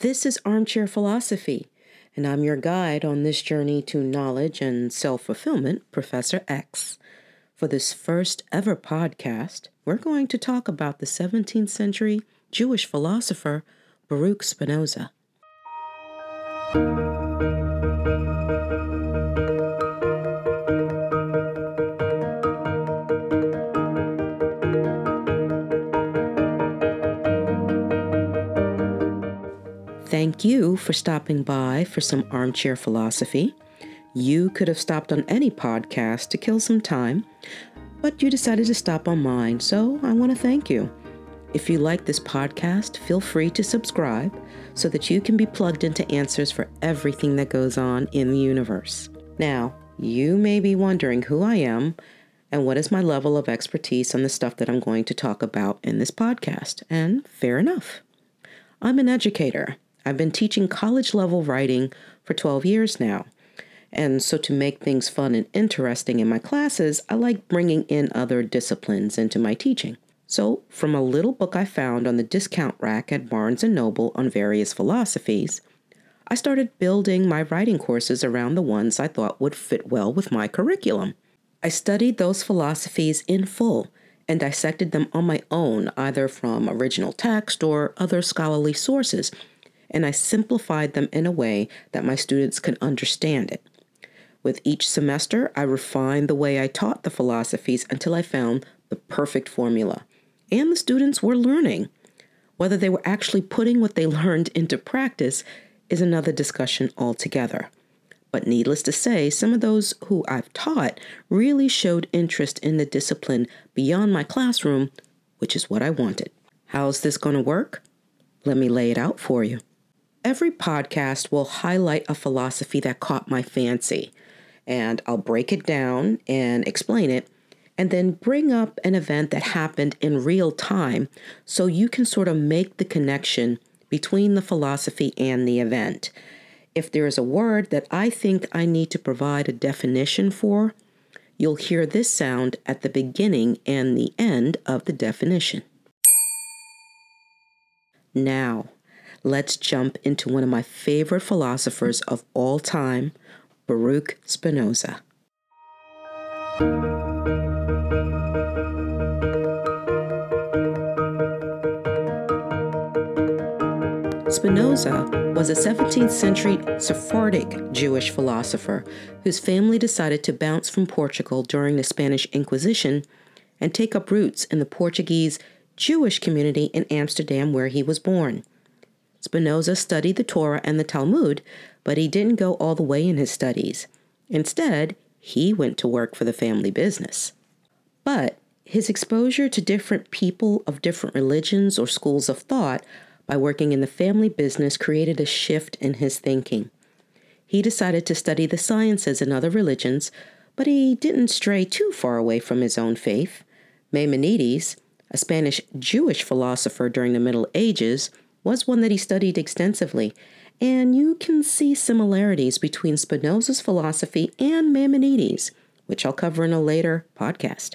This is Armchair Philosophy, and I'm your guide on this journey to knowledge and self fulfillment, Professor X. For this first ever podcast, we're going to talk about the 17th century Jewish philosopher Baruch Spinoza. Thank you for stopping by for some armchair philosophy. You could have stopped on any podcast to kill some time, but you decided to stop on mine, so I want to thank you. If you like this podcast, feel free to subscribe so that you can be plugged into answers for everything that goes on in the universe. Now, you may be wondering who I am and what is my level of expertise on the stuff that I'm going to talk about in this podcast, and fair enough. I'm an educator. I've been teaching college level writing for 12 years now. And so, to make things fun and interesting in my classes, I like bringing in other disciplines into my teaching. So, from a little book I found on the discount rack at Barnes & Noble on various philosophies, I started building my writing courses around the ones I thought would fit well with my curriculum. I studied those philosophies in full and dissected them on my own, either from original text or other scholarly sources, and I simplified them in a way that my students could understand it. With each semester, I refined the way I taught the philosophies until I found the perfect formula. And the students were learning. Whether they were actually putting what they learned into practice is another discussion altogether. But needless to say, some of those who I've taught really showed interest in the discipline beyond my classroom, which is what I wanted. How's this going to work? Let me lay it out for you. Every podcast will highlight a philosophy that caught my fancy, and I'll break it down and explain it, and then bring up an event that happened in real time so you can sort of make the connection between the philosophy and the event. If there is a word that I think I need to provide a definition for, you'll hear this sound at the beginning and the end of the definition. Now, let's jump into one of my favorite philosophers of all time, Baruch Spinoza. Spinoza was a 17th century Sephardic Jewish philosopher whose family decided to bounce from Portugal during the Spanish Inquisition and take up roots in the Portuguese Jewish community in Amsterdam, where he was born. Spinoza studied the Torah and the Talmud, but he didn't go all the way in his studies. Instead, he went to work for the family business. But his exposure to different people of different religions or schools of thought by working in the family business created a shift in his thinking. He decided to study the sciences and other religions, but he didn't stray too far away from his own faith. Maimonides, a Spanish Jewish philosopher during the Middle Ages, was one that he studied extensively, and you can see similarities between Spinoza's philosophy and Maimonides, which I'll cover in a later podcast.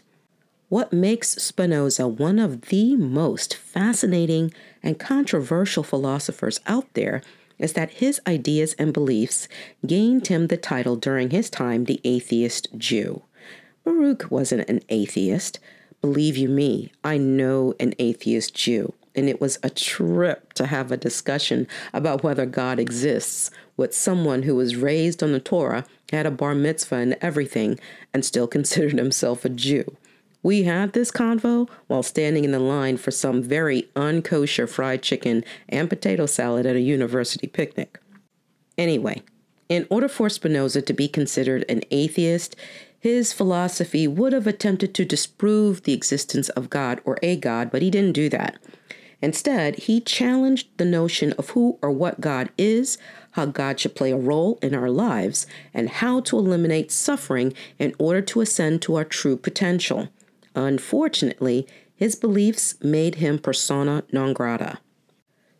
What makes Spinoza one of the most fascinating and controversial philosophers out there is that his ideas and beliefs gained him the title during his time the atheist Jew. Baruch wasn't an atheist. Believe you me, I know an atheist Jew and it was a trip to have a discussion about whether God exists with someone who was raised on the Torah, had a bar mitzvah and everything, and still considered himself a Jew. We had this convo while standing in the line for some very unkosher fried chicken and potato salad at a university picnic. Anyway, in order for Spinoza to be considered an atheist, his philosophy would have attempted to disprove the existence of God or a God, but he didn't do that. Instead, he challenged the notion of who or what God is, how God should play a role in our lives, and how to eliminate suffering in order to ascend to our true potential. Unfortunately, his beliefs made him persona non grata.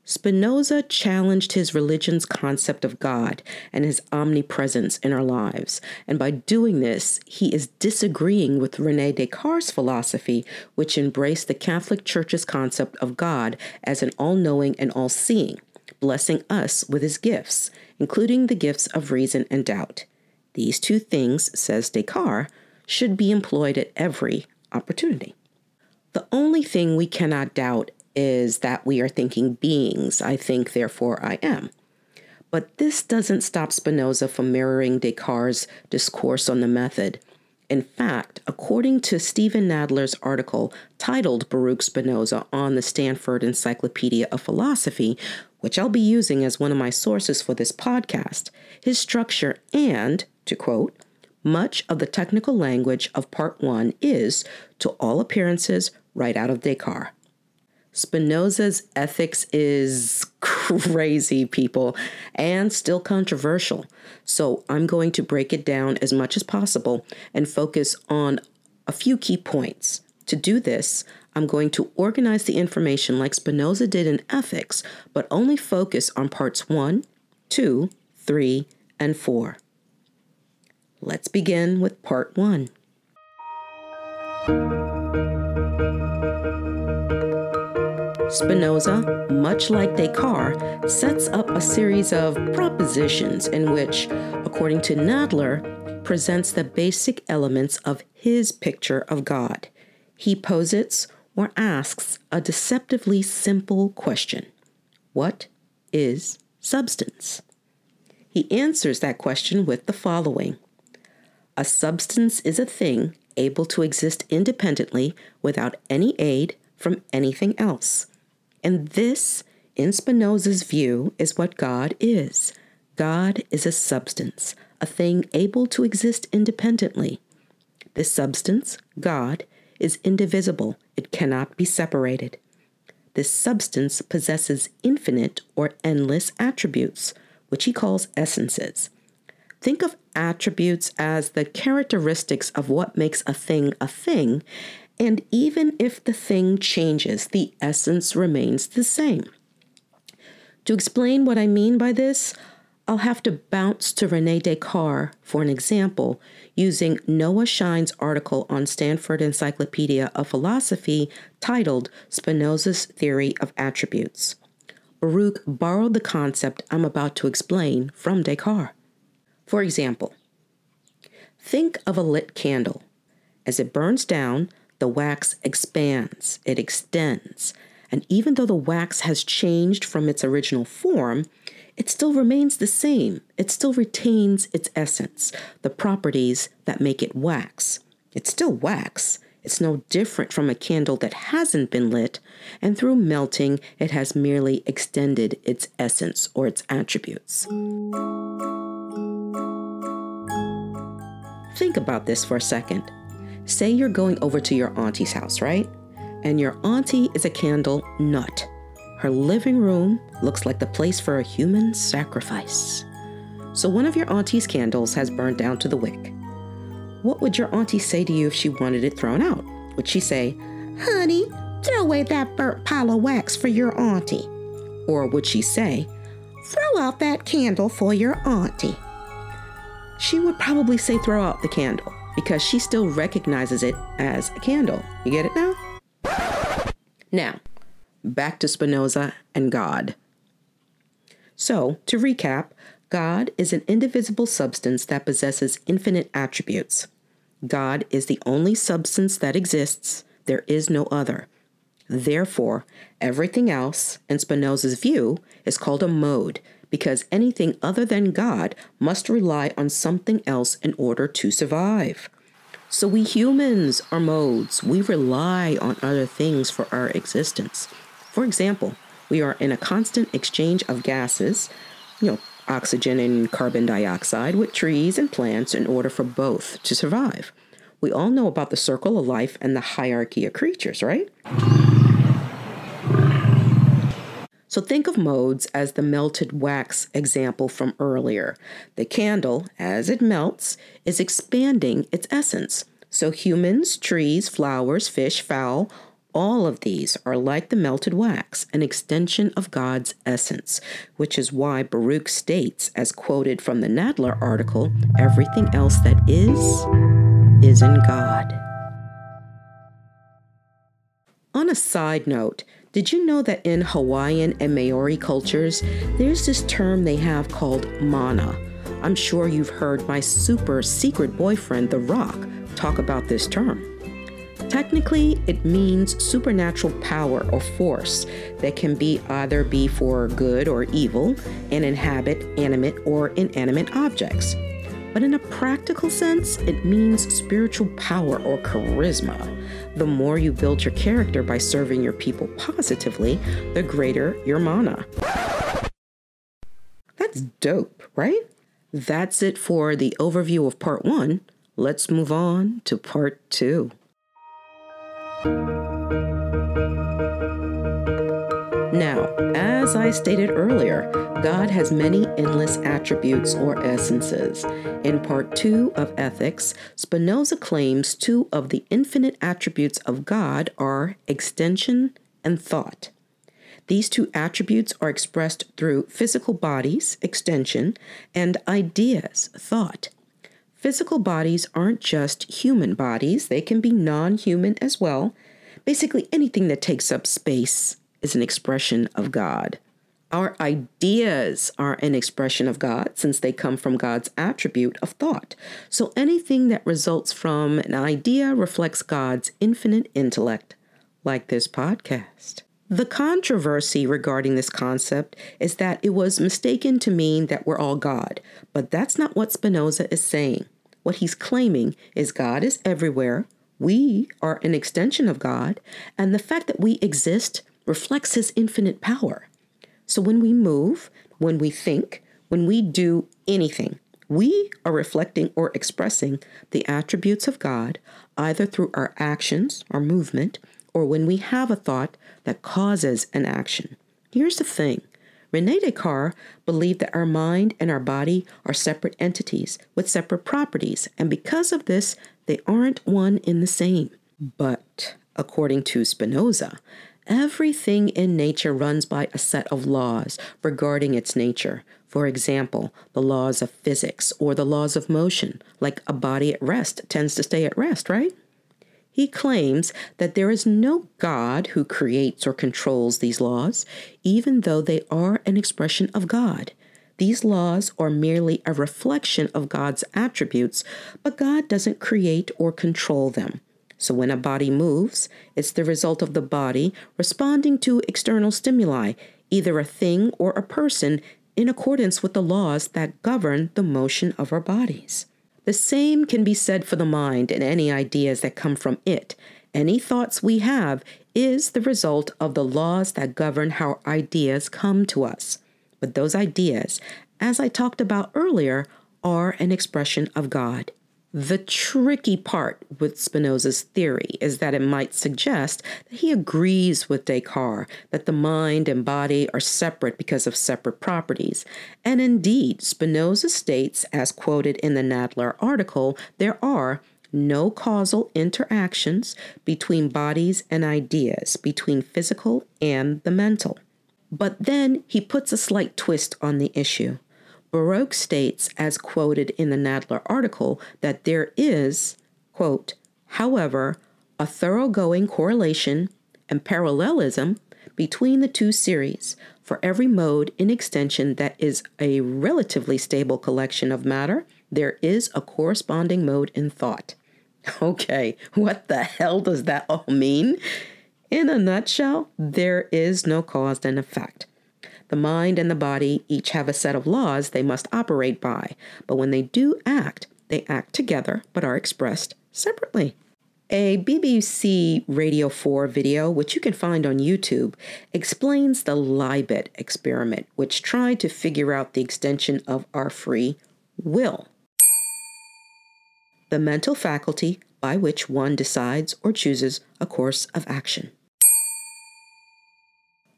Spinoza challenged his religion's concept of God and his omnipresence in our lives, and by doing this, he is disagreeing with Rene Descartes' philosophy, which embraced the Catholic Church's concept of God as an all knowing and all seeing. blessing us with his gifts, including the gifts of reason and doubt. These two things, says Descartes, should be employed at every opportunity. The only thing we cannot doubt is that we are thinking beings. I think, therefore I am. But this doesn't stop Spinoza from mirroring Descartes' discourse on the method. In fact, according to Steven Nadler's article titled Baruch Spinoza on the Stanford Encyclopedia of Philosophy, which I'll be using as one of my sources for this podcast, his structure and, to quote, much of the technical language of Part 1 is, to all appearances, right out of Descartes. Spinoza's ethics is crazy, people, and still controversial. So I'm going to break it down as much as possible and focus on a few key points. To do this, I'm going to organize the information like Spinoza did in ethics, but only focus on parts 1, 2, 3, and 4. Let's begin with part 1. Spinoza, much like Descartes, sets up a series of propositions in which, according to Nadler, presents the basic elements of his picture of God. He posits or asks a deceptively simple question What is substance? He answers that question with the following A substance is a thing able to exist independently without any aid from anything else. And this, in Spinoza's view, is what God is. God is a substance, a thing able to exist independently. This substance, God, is indivisible, it cannot be separated. This substance possesses infinite or endless attributes, which he calls essences. Think of attributes as the characteristics of what makes a thing a thing, and even if the thing changes, the essence remains the same. To explain what I mean by this, I'll have to bounce to Rene Descartes for an example using Noa Shein's article on Stanford Encyclopedia of Philosophy titled Spinoza's Theory of Attributes. Baruch borrowed the concept I'm about to explain from Descartes. For example, think of a lit candle. As it burns down, the wax expands, it extends. And even though the wax has changed from its original form, it still remains the same. It still retains its essence, the properties that make it wax. It's still wax. It's no different from a candle that hasn't been lit, and through melting, it has merely extended its essence or its attributes. Think about this for a second. Say you're going over to your auntie's house, right? And your auntie is a candle nut. Her living room looks like the place for a human sacrifice. So one of your auntie's candles has burned down to the wick. What would your auntie say to you if she wanted it thrown out? Would she say, Honey, throw away that burnt pile of wax for your auntie? Or would she say, Throw out that candle for your auntie? She would probably say, Throw out the candle because she still recognizes it as a candle. You get it now? Now, back to Spinoza and God. So, to recap, God is an indivisible substance that possesses infinite attributes. God is the only substance that exists, there is no other. Therefore, everything else, in Spinoza's view, is called a mode because anything other than God must rely on something else in order to survive. So we humans are modes. We rely on other things for our existence. For example, we are in a constant exchange of gases, you know, oxygen and carbon dioxide with trees and plants in order for both to survive. We all know about the circle of life and the hierarchy of creatures, right? So think of modes as the melted wax example from earlier. The candle, as it melts, is expanding its essence. So humans, trees, flowers, fish, fowl, all of these are like the melted wax, an extension of God's essence, which is why Baruch states, as quoted from the Nadler article, everything else that is, is in God. On a side note, Did you know that in Hawaiian and Maori cultures, there's this term they have called mana? I'm sure you've heard my super secret boyfriend, The Rock, talk about this term. Technically, it means supernatural power or force that can be either be for good or evil and inhabit animate or inanimate objects. But in a practical sense, it means spiritual power or charisma. The more you build your character by serving your people positively, the greater your mana. That's dope, right? That's it for the overview of part one. Let's move on to part two. Now, as I stated earlier, God has many endless attributes or essences. In part two of Ethics, Spinoza claims two of the infinite attributes of God are extension and thought. These two attributes are expressed through physical bodies, extension, and ideas, thought. Physical bodies aren't just human bodies, they can be non human as well. Basically, anything that takes up space is an expression of God. Our ideas are an expression of God since they come from God's attribute of thought. So anything that results from an idea reflects God's infinite intellect, like this podcast. The controversy regarding this concept is that it was mistaken to mean that we're all God, but that's not what Spinoza is saying. What he's claiming is God is everywhere, we are an extension of God, and the fact that we exist reflects his infinite power. So when we move, when we think, when we do anything, we are reflecting or expressing the attributes of God either through our actions, our movement, or when we have a thought that causes an action. Here's the thing Rene Descartes believed that our mind and our body are separate entities with separate properties, and because of this, they aren't one in the same. But according to Spinoza, Everything in nature runs by a set of laws regarding its nature. For example, the laws of physics or the laws of motion, like a body at rest tends to stay at rest, right? He claims that there is no God who creates or controls these laws, even though they are an expression of God. These laws are merely a reflection of God's attributes, but God doesn't create or control them. So when a body moves, it's the result of the body responding to external stimuli, either a thing or a person, in accordance with the laws that govern the motion of our bodies. The same can be said for the mind and any ideas that come from it. Any thoughts we have is the result of the laws that govern how ideas come to us. But those ideas, as I talked about earlier, are an expression of God. The tricky part with Spinoza's theory is that it might suggest that he agrees with Descartes that the mind and body are separate because of separate properties. And indeed, Spinoza states, as quoted in the Nadler article, there are no causal interactions between bodies and ideas, between physical and the mental. But then he puts a slight twist on the issue. Baruch states, as quoted in the Nadler article, that there is, quote, however, a thoroughgoing correlation and parallelism between the two series for every mode in extension that is a relatively stable collection of matter, there is a corresponding mode in thought. Okay, what the hell does that all mean? In a nutshell, there is no cause and effect. The mind and the body each have a set of laws they must operate by, but when they do act, they act together but are expressed separately. A BBC Radio 4 video, which you can find on YouTube, explains the Libet experiment, which tried to figure out the extension of our free will. The mental faculty by which one decides or chooses a course of action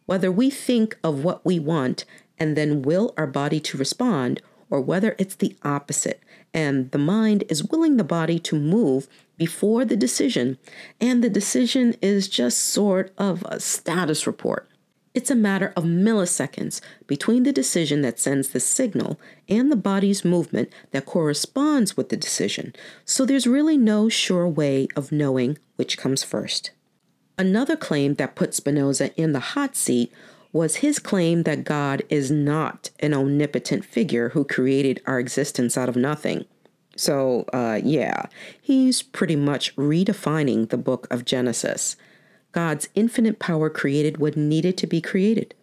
whether we think of what we want and then will our body to respond, or whether it's the opposite and the mind is willing the body to move before the decision, and the decision is just sort of a status report. It's a matter of milliseconds between the decision that sends the signal and the body's movement that corresponds with the decision, so there's really no sure way of knowing which comes first. Another claim that put Spinoza in the hot seat was his claim that God is not an omnipotent figure who created our existence out of nothing. So, uh, yeah, he's pretty much redefining the book of Genesis. God's infinite power created what needed to be created.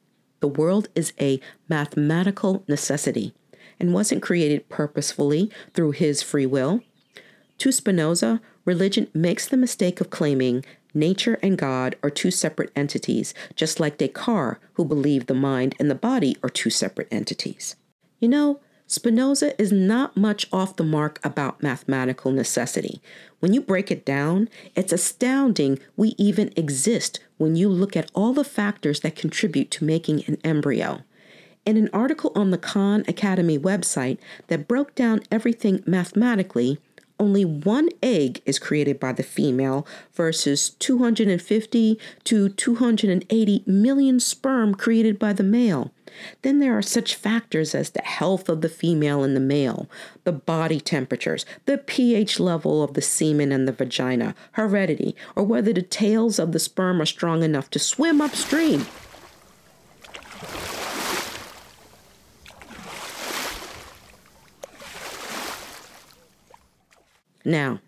The world is a mathematical necessity and wasn't created purposefully through his free will. To Spinoza, religion makes the mistake of claiming nature and God are two separate entities, just like Descartes, who believed the mind and the body are two separate entities. You know, Spinoza is not much off the mark about mathematical necessity. When you break it down, it's astounding we even exist when you look at all the factors that contribute to making an embryo. In an article on the Khan Academy website that broke down everything mathematically, only one egg is created by the female versus 250 to 280 million sperm created by the male. Then there are such factors as the health of the female and the male, the body temperatures, the pH level of the semen and the vagina, heredity, or whether the tails of the sperm are strong enough to swim upstream. Now,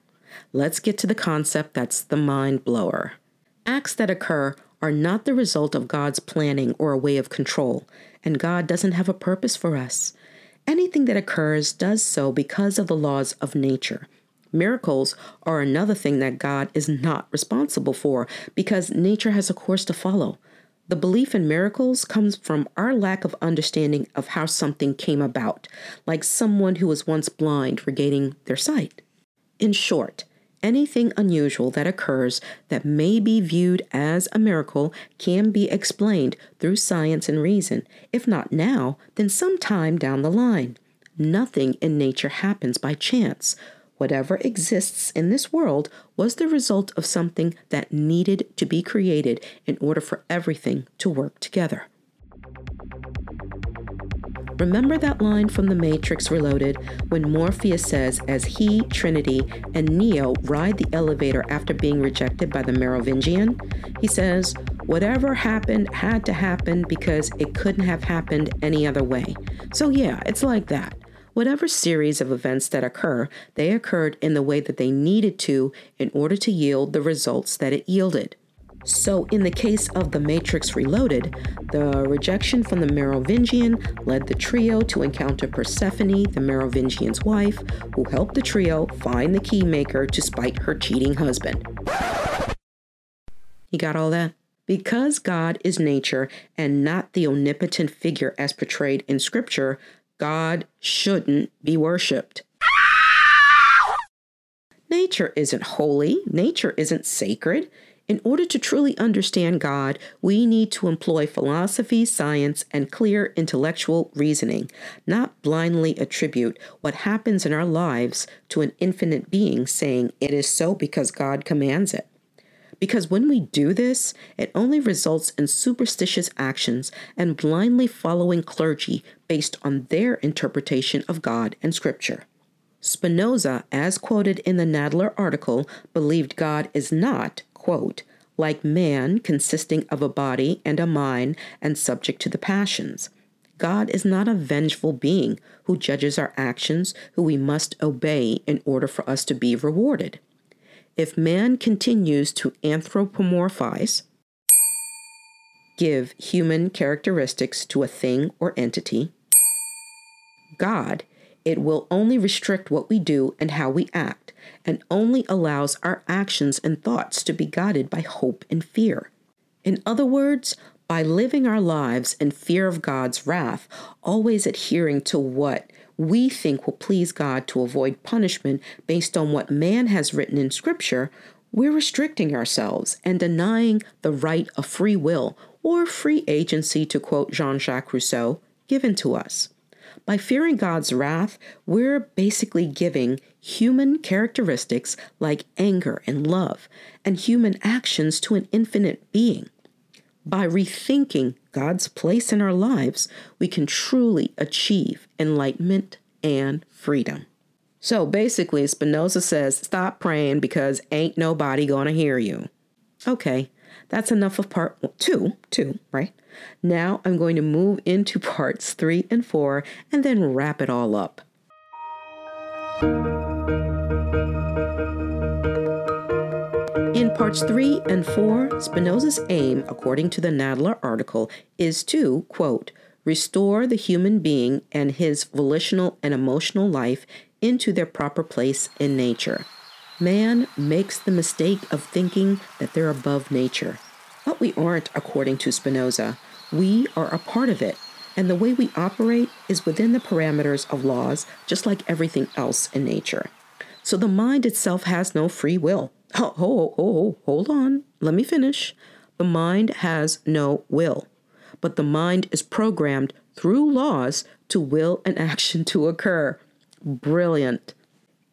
let's get to the concept that's the mind blower. Acts that occur are not the result of God's planning or a way of control, and God doesn't have a purpose for us. Anything that occurs does so because of the laws of nature. Miracles are another thing that God is not responsible for because nature has a course to follow. The belief in miracles comes from our lack of understanding of how something came about, like someone who was once blind regaining their sight. In short, anything unusual that occurs that may be viewed as a miracle can be explained through science and reason, if not now, then sometime down the line. Nothing in nature happens by chance. Whatever exists in this world was the result of something that needed to be created in order for everything to work together. Remember that line from The Matrix Reloaded when Morpheus says, as he, Trinity, and Neo ride the elevator after being rejected by the Merovingian? He says, Whatever happened had to happen because it couldn't have happened any other way. So, yeah, it's like that. Whatever series of events that occur, they occurred in the way that they needed to in order to yield the results that it yielded. So, in the case of The Matrix Reloaded, the rejection from the Merovingian led the trio to encounter Persephone, the Merovingian's wife, who helped the trio find the keymaker to spite her cheating husband. You got all that? Because God is nature and not the omnipotent figure as portrayed in Scripture, God shouldn't be worshiped. Nature isn't holy, nature isn't sacred. In order to truly understand God, we need to employ philosophy, science, and clear intellectual reasoning, not blindly attribute what happens in our lives to an infinite being saying it is so because God commands it. Because when we do this, it only results in superstitious actions and blindly following clergy based on their interpretation of God and Scripture. Spinoza, as quoted in the Nadler article, believed God is not quote, like man consisting of a body and a mind and subject to the passions. God is not a vengeful being who judges our actions, who we must obey in order for us to be rewarded. If man continues to anthropomorphize, give human characteristics to a thing or entity, God it will only restrict what we do and how we act, and only allows our actions and thoughts to be guided by hope and fear. In other words, by living our lives in fear of God's wrath, always adhering to what we think will please God to avoid punishment based on what man has written in Scripture, we're restricting ourselves and denying the right of free will or free agency, to quote Jean Jacques Rousseau, given to us. By fearing God's wrath, we're basically giving human characteristics like anger and love and human actions to an infinite being. By rethinking God's place in our lives, we can truly achieve enlightenment and freedom. So basically, Spinoza says, stop praying because ain't nobody gonna hear you. Okay, That's enough of part two, two, right? Now I'm going to move into parts three and four and then wrap it all up. In parts three and four, Spinoza's aim, according to the Nadler article, is to, quote, restore the human being and his volitional and emotional life into their proper place in nature. Man makes the mistake of thinking that they're above nature. But we aren't, according to Spinoza. We are a part of it, and the way we operate is within the parameters of laws, just like everything else in nature. So the mind itself has no free will. Oh, oh, oh, hold on. Let me finish. The mind has no will, but the mind is programmed through laws to will an action to occur. Brilliant.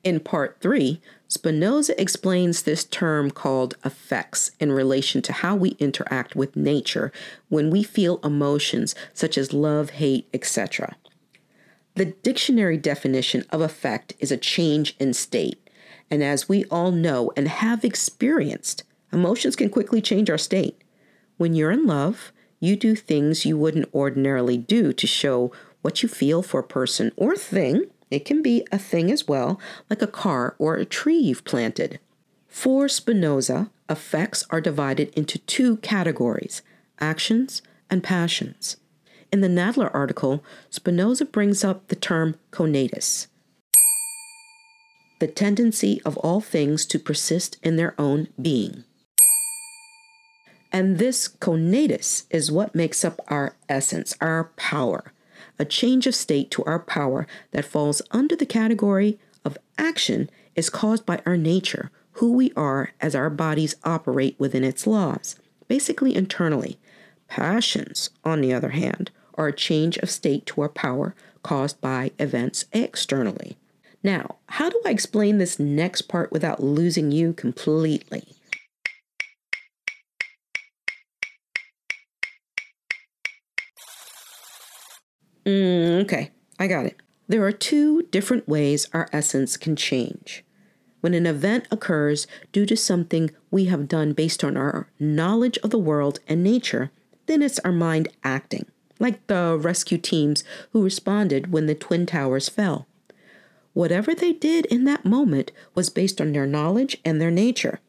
In part three, Spinoza explains this term called effects in relation to how we interact with nature when we feel emotions such as love, hate, etc. The dictionary definition of effect is a change in state. And as we all know and have experienced, emotions can quickly change our state. When you're in love, you do things you wouldn't ordinarily do to show what you feel for a person or thing. It can be a thing as well, like a car or a tree you've planted. For Spinoza, effects are divided into two categories actions and passions. In the Nadler article, Spinoza brings up the term conatus the tendency of all things to persist in their own being. And this conatus is what makes up our essence, our power, a change of state to our power that falls under the category of action is caused by our nature, who we are as our bodies operate within its laws, basically internally. Passions, on the other hand, are a change of state to our power caused by events externally. Now, how do I explain this next part without losing you completely? Mm, okay, I got it. There are two different ways our essence can change. When an event occurs due to something we have done based on our knowledge of the world and nature, then it's our mind acting, like the rescue teams who responded when the Twin Towers fell. Whatever they did in that moment was based on their knowledge and their nature.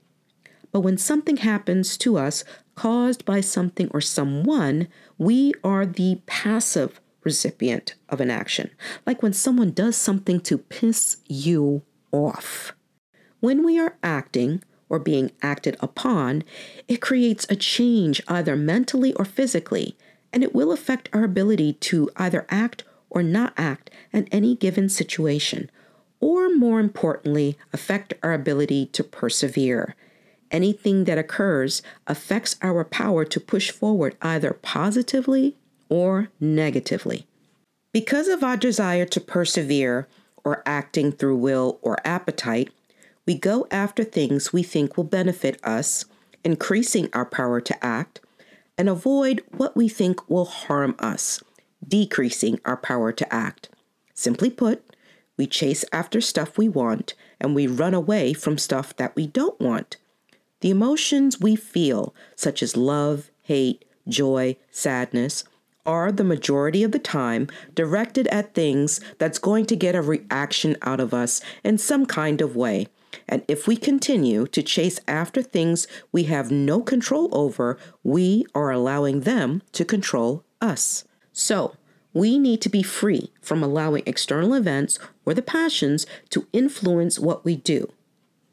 But when something happens to us caused by something or someone, we are the passive recipient of an action, like when someone does something to piss you off. When we are acting or being acted upon, it creates a change either mentally or physically, and it will affect our ability to either act or not act in any given situation, or more importantly, affect our ability to persevere. Anything that occurs affects our power to push forward either positively or negatively. Because of our desire to persevere, or acting through will or appetite, we go after things we think will benefit us, increasing our power to act, and avoid what we think will harm us decreasing our power to act. Simply put, we chase after stuff we want and we run away from stuff that we don't want. The emotions we feel, such as love, hate, joy, sadness, are the majority of the time directed at things that's going to get a reaction out of us in some kind of way. And if we continue to chase after things we have no control over, we are allowing them to control us. So, we need to be free from allowing external events or the passions to influence what we do.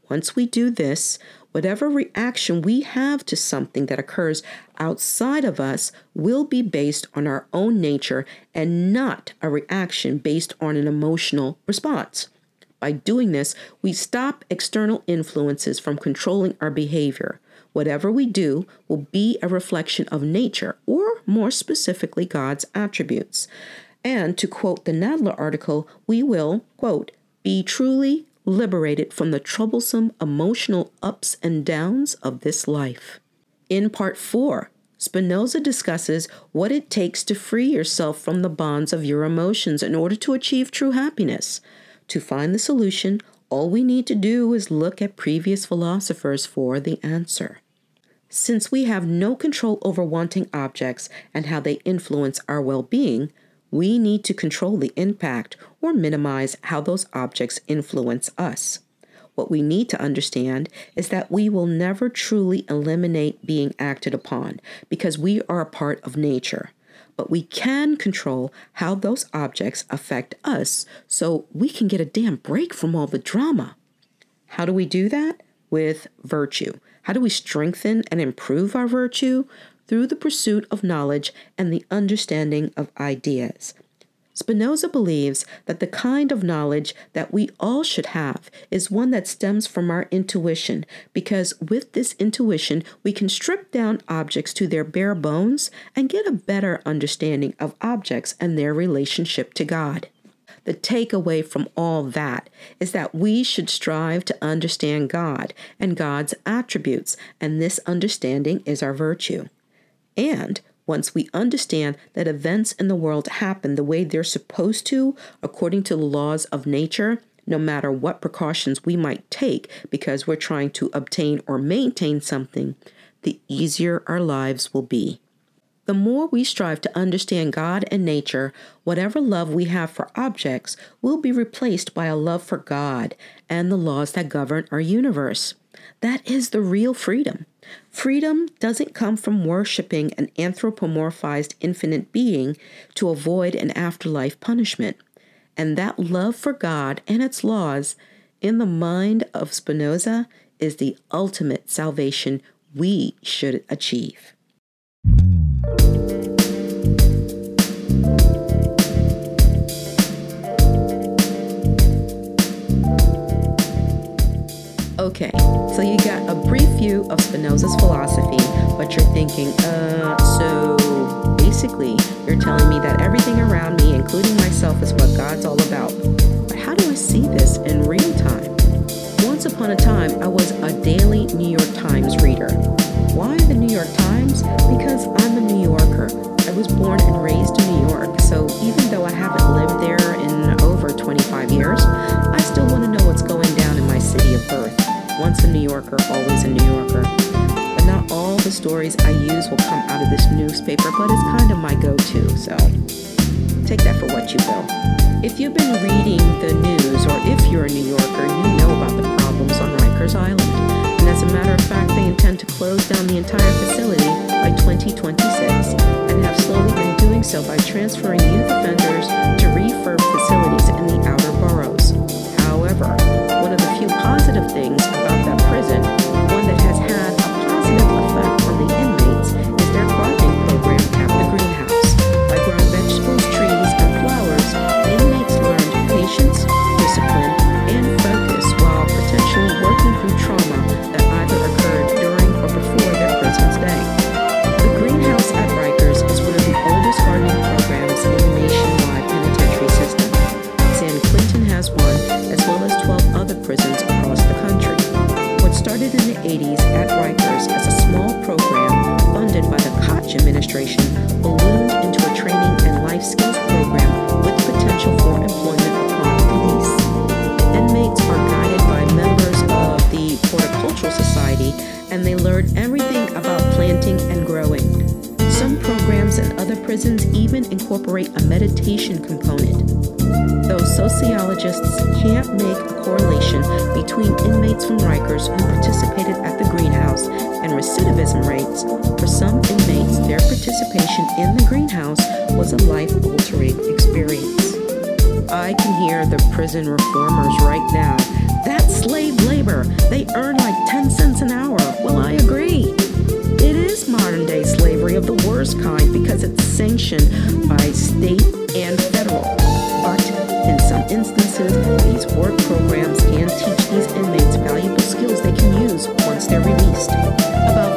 Once we do this, whatever reaction we have to something that occurs outside of us will be based on our own nature and not a reaction based on an emotional response. By doing this, we stop external influences from controlling our behavior. Whatever we do will be a reflection of nature, or more specifically, God's attributes. And to quote the Nadler article, we will, quote, be truly liberated from the troublesome emotional ups and downs of this life. In part four, Spinoza discusses what it takes to free yourself from the bonds of your emotions in order to achieve true happiness. To find the solution, all we need to do is look at previous philosophers for the answer. Since we have no control over wanting objects and how they influence our well being, we need to control the impact or minimize how those objects influence us. What we need to understand is that we will never truly eliminate being acted upon because we are a part of nature. But we can control how those objects affect us so we can get a damn break from all the drama. How do we do that? With virtue. How do we strengthen and improve our virtue? Through the pursuit of knowledge and the understanding of ideas. Spinoza believes that the kind of knowledge that we all should have is one that stems from our intuition, because with this intuition, we can strip down objects to their bare bones and get a better understanding of objects and their relationship to God. The takeaway from all that is that we should strive to understand God and God's attributes, and this understanding is our virtue. And once we understand that events in the world happen the way they're supposed to, according to the laws of nature, no matter what precautions we might take because we're trying to obtain or maintain something, the easier our lives will be. The more we strive to understand God and nature, whatever love we have for objects will be replaced by a love for God and the laws that govern our universe. That is the real freedom. Freedom doesn't come from worshiping an anthropomorphized infinite being to avoid an afterlife punishment. And that love for God and its laws, in the mind of Spinoza, is the ultimate salvation we should achieve. Okay, so you got a brief view of Spinoza's philosophy, but you're thinking, uh, so basically, you're telling me that everything around me, including myself, is what God's all about. But how do I see this in real time? Once upon a time, I was a daily New York Times reader. Why the New York Times? Because I'm a New Yorker. I was born and raised in New York, so even though I haven't lived there in over 25 years, I still want to know what's going down in my city of birth. Once a New Yorker, always a New Yorker. But not all the stories I use will come out of this newspaper, but it's kind of my go to, so take that for what you will. If you've been reading the news, or if you're a New Yorker, you know about the problems on Rikers Island. And as a matter of fact, they intend to close down the entire facility by 2026 and have slowly been doing so by transferring youth offenders to refurb facilities in the outer boroughs. However, one of the few positive things about that incorporate a meditation component. Though sociologists can't make a correlation between inmates from Rikers who participated at the greenhouse and recidivism rates, for some inmates, their participation in the greenhouse was a life altering experience. I can hear the prison reformers right now. That's slave labor. They earn like 10 cents an hour. Well, I agree. It is modern day slavery of the worst kind because it's sanctioned by state and federal. But in some instances, these work programs can teach these inmates valuable skills they can use once they're released. About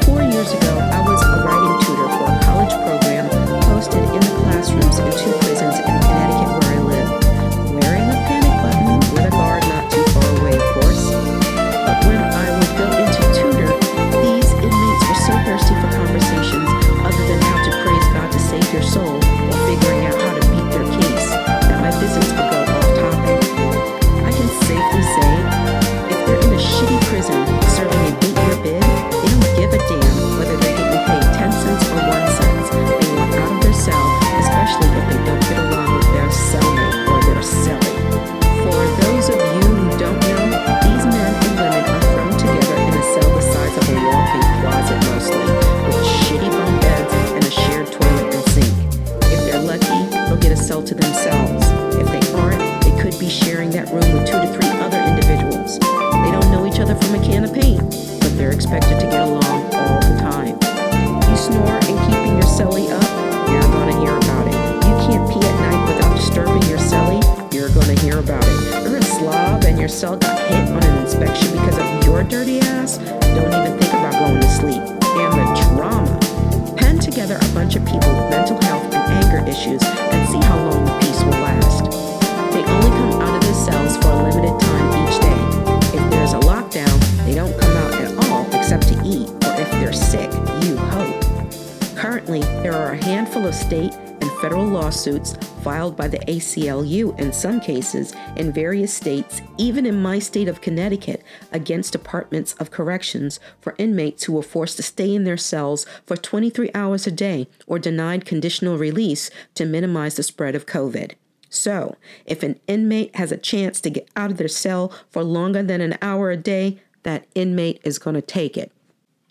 lawsuits filed by the ACLU in some cases in various states, even in my state of Connecticut, against departments of corrections for inmates who were forced to stay in their cells for 23 hours a day or denied conditional release to minimize the spread of COVID. So, if an inmate has a chance to get out of their cell for longer than an hour a day, that inmate is going to take it.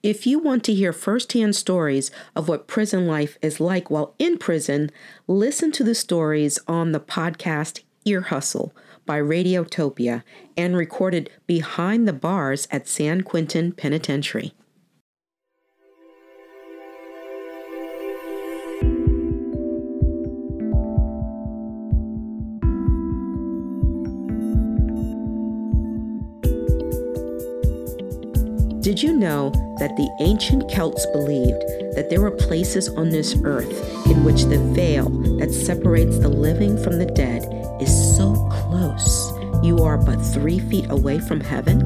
If you want to hear firsthand stories of what prison life is like while in prison, listen to the stories on the podcast Ear Hustle by Radiotopia and recorded behind the bars at San Quentin Penitentiary. Did you know that the ancient Celts believed that there were places on this earth in which the veil that separates the living from the dead is so close you are but three feet away from heaven?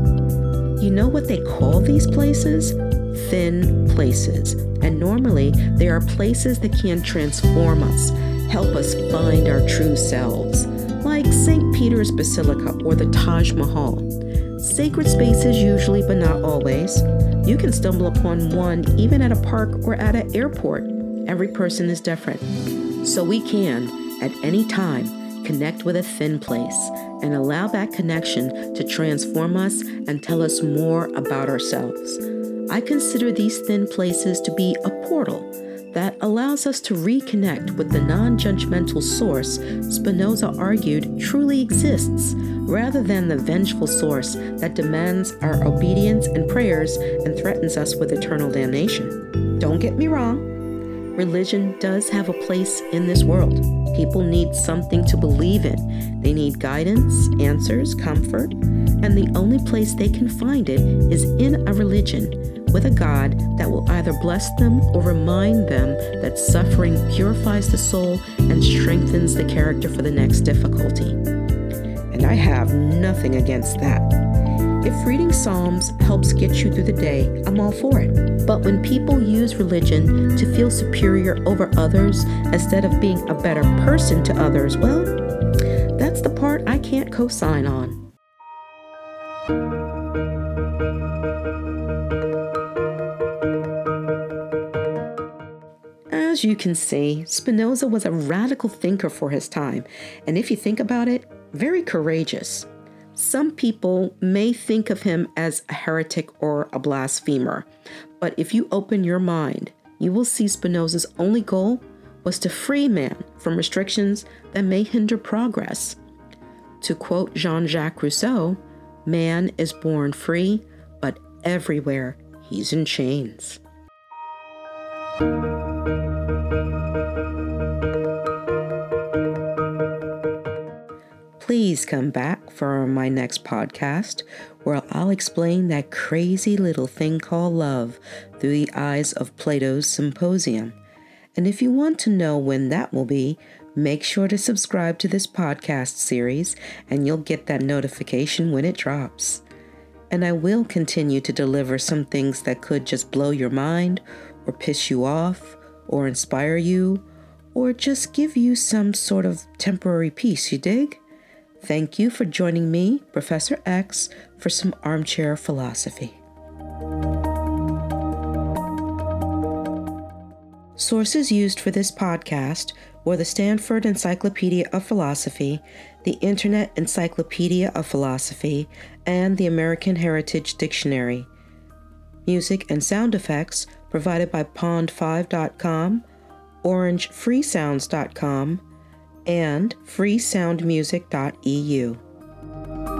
You know what they call these places? Thin places. And normally, they are places that can transform us, help us find our true selves, like St. Peter's Basilica or the Taj Mahal. Sacred spaces, usually, but not always. You can stumble upon one even at a park or at an airport. Every person is different. So we can, at any time, connect with a thin place and allow that connection to transform us and tell us more about ourselves. I consider these thin places to be a portal that allows us to reconnect with the non judgmental source Spinoza argued truly exists, rather than the vengeful source that demands our obedience and prayers and threatens us with eternal damnation. Don't get me wrong, religion does have a place in this world. People need something to believe in, they need guidance, answers, comfort, and the only place they can find it is in a religion with a God that will either bless them or remind them that suffering purifies the soul and strengthens the character for the next difficulty. And I have nothing against that. If reading Psalms helps get you through the day, I'm all for it. But when people use religion to feel superior over others instead of being a better person to others, well, that's the part I can't co sign on. As you can see, Spinoza was a radical thinker for his time, and if you think about it, very courageous. Some people may think of him as a heretic or a blasphemer, but if you open your mind, you will see Spinoza's only goal was to free man from restrictions that may hinder progress. To quote Jean Jacques Rousseau, man is born free, but everywhere he's in chains. Please come back for my next podcast where I'll explain that crazy little thing called love through the eyes of Plato's Symposium. And if you want to know when that will be, make sure to subscribe to this podcast series and you'll get that notification when it drops. And I will continue to deliver some things that could just blow your mind or piss you off or inspire you or just give you some sort of temporary peace, you dig? Thank you for joining me, Professor X, for some armchair philosophy. Sources used for this podcast were the Stanford Encyclopedia of Philosophy, the Internet Encyclopedia of Philosophy, and the American Heritage Dictionary. Music and sound effects provided by Pond5.com, OrangeFreeSounds.com, and freesoundmusic.eu.